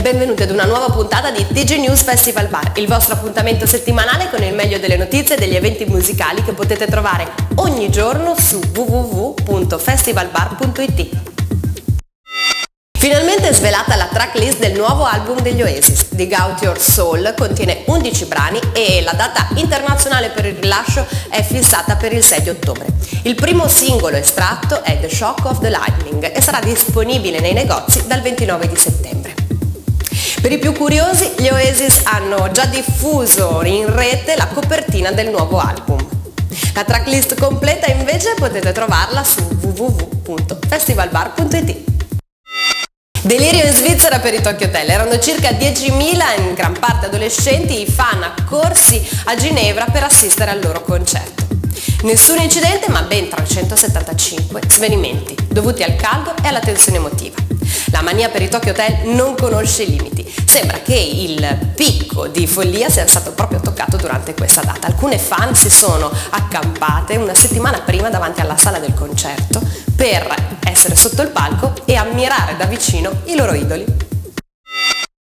benvenuti ad una nuova puntata di TG News Festival Bar, il vostro appuntamento settimanale con il meglio delle notizie e degli eventi musicali che potete trovare ogni giorno su www.festivalbar.it. Finalmente è svelata la tracklist del nuovo album degli Oasis. Dig Out Your Soul contiene 11 brani e la data internazionale per il rilascio è fissata per il 6 di ottobre. Il primo singolo estratto è The Shock of the Lightning e sarà disponibile nei negozi dal 29 di settembre. Per i più curiosi, gli Oasis hanno già diffuso in rete la copertina del nuovo album. La tracklist completa invece potete trovarla su www.festivalbar.it. Delirio in Svizzera per i Tokyo Hotel. Erano circa 10.000, in gran parte adolescenti, i fan accorsi a Ginevra per assistere al loro concerto. Nessun incidente ma ben 375 svenimenti, dovuti al caldo e alla tensione emotiva. La mania per i Tokyo Hotel non conosce limiti. Sembra che il picco di follia sia stato proprio toccato durante questa data. Alcune fan si sono accampate una settimana prima davanti alla sala del concerto per essere sotto il palco e ammirare da vicino i loro idoli.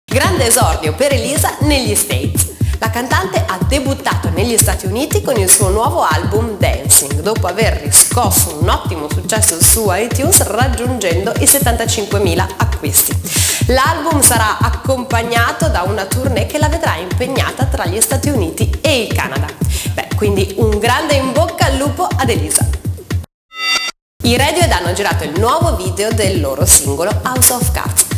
Grande esordio per Elisa negli States. La cantante ha debuttato negli Stati Uniti con il suo nuovo album Dancing, dopo aver riscosso un ottimo successo su iTunes raggiungendo i 75.000 acquisti. L'album sarà accompagnato da una tournée che la vedrà impegnata tra gli Stati Uniti e il Canada. Beh, quindi un grande in bocca al lupo ad Elisa. I Radiohead hanno girato il nuovo video del loro singolo House of Cards.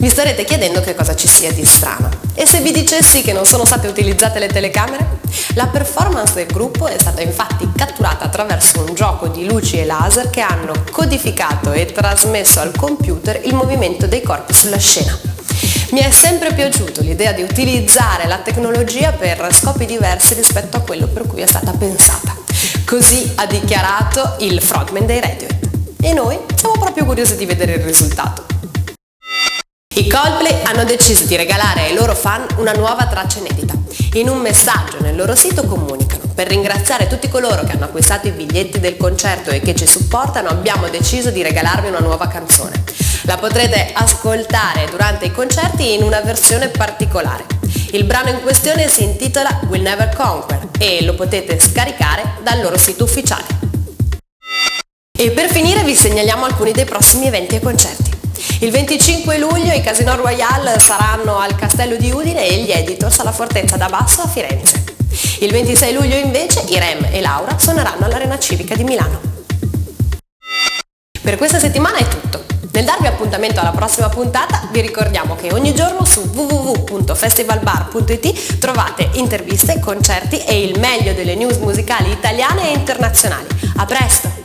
Vi starete chiedendo che cosa ci sia di strano. E se vi dicessi che non sono state utilizzate le telecamere? La performance del gruppo è stata infatti catturata attraverso un gioco di luci e laser che hanno codificato e trasmesso al computer il movimento dei corpi sulla scena. Mi è sempre piaciuto l'idea di utilizzare la tecnologia per scopi diversi rispetto a quello per cui è stata pensata. Così ha dichiarato il frontman dei Radiohead. E noi siamo proprio curiosi di vedere il risultato. I Coldplay hanno deciso di regalare ai loro fan una nuova traccia inedita. In un messaggio nel loro sito comunicano per ringraziare tutti coloro che hanno acquistato i biglietti del concerto e che ci supportano abbiamo deciso di regalarvi una nuova canzone. La potrete ascoltare durante i concerti in una versione particolare. Il brano in questione si intitola Will Never Conquer e lo potete scaricare dal loro sito ufficiale. E per finire vi segnaliamo alcuni dei prossimi eventi e concerti. Il 25 luglio i Casino Royale saranno al Castello di Udine e gli Editors alla Fortezza da Basso a Firenze. Il 26 luglio invece i Rem e Laura suoneranno all'Arena Civica di Milano. Per questa settimana è tutto. Nel darvi appuntamento alla prossima puntata vi ricordiamo che ogni giorno su www.festivalbar.it trovate interviste, concerti e il meglio delle news musicali italiane e internazionali. A presto!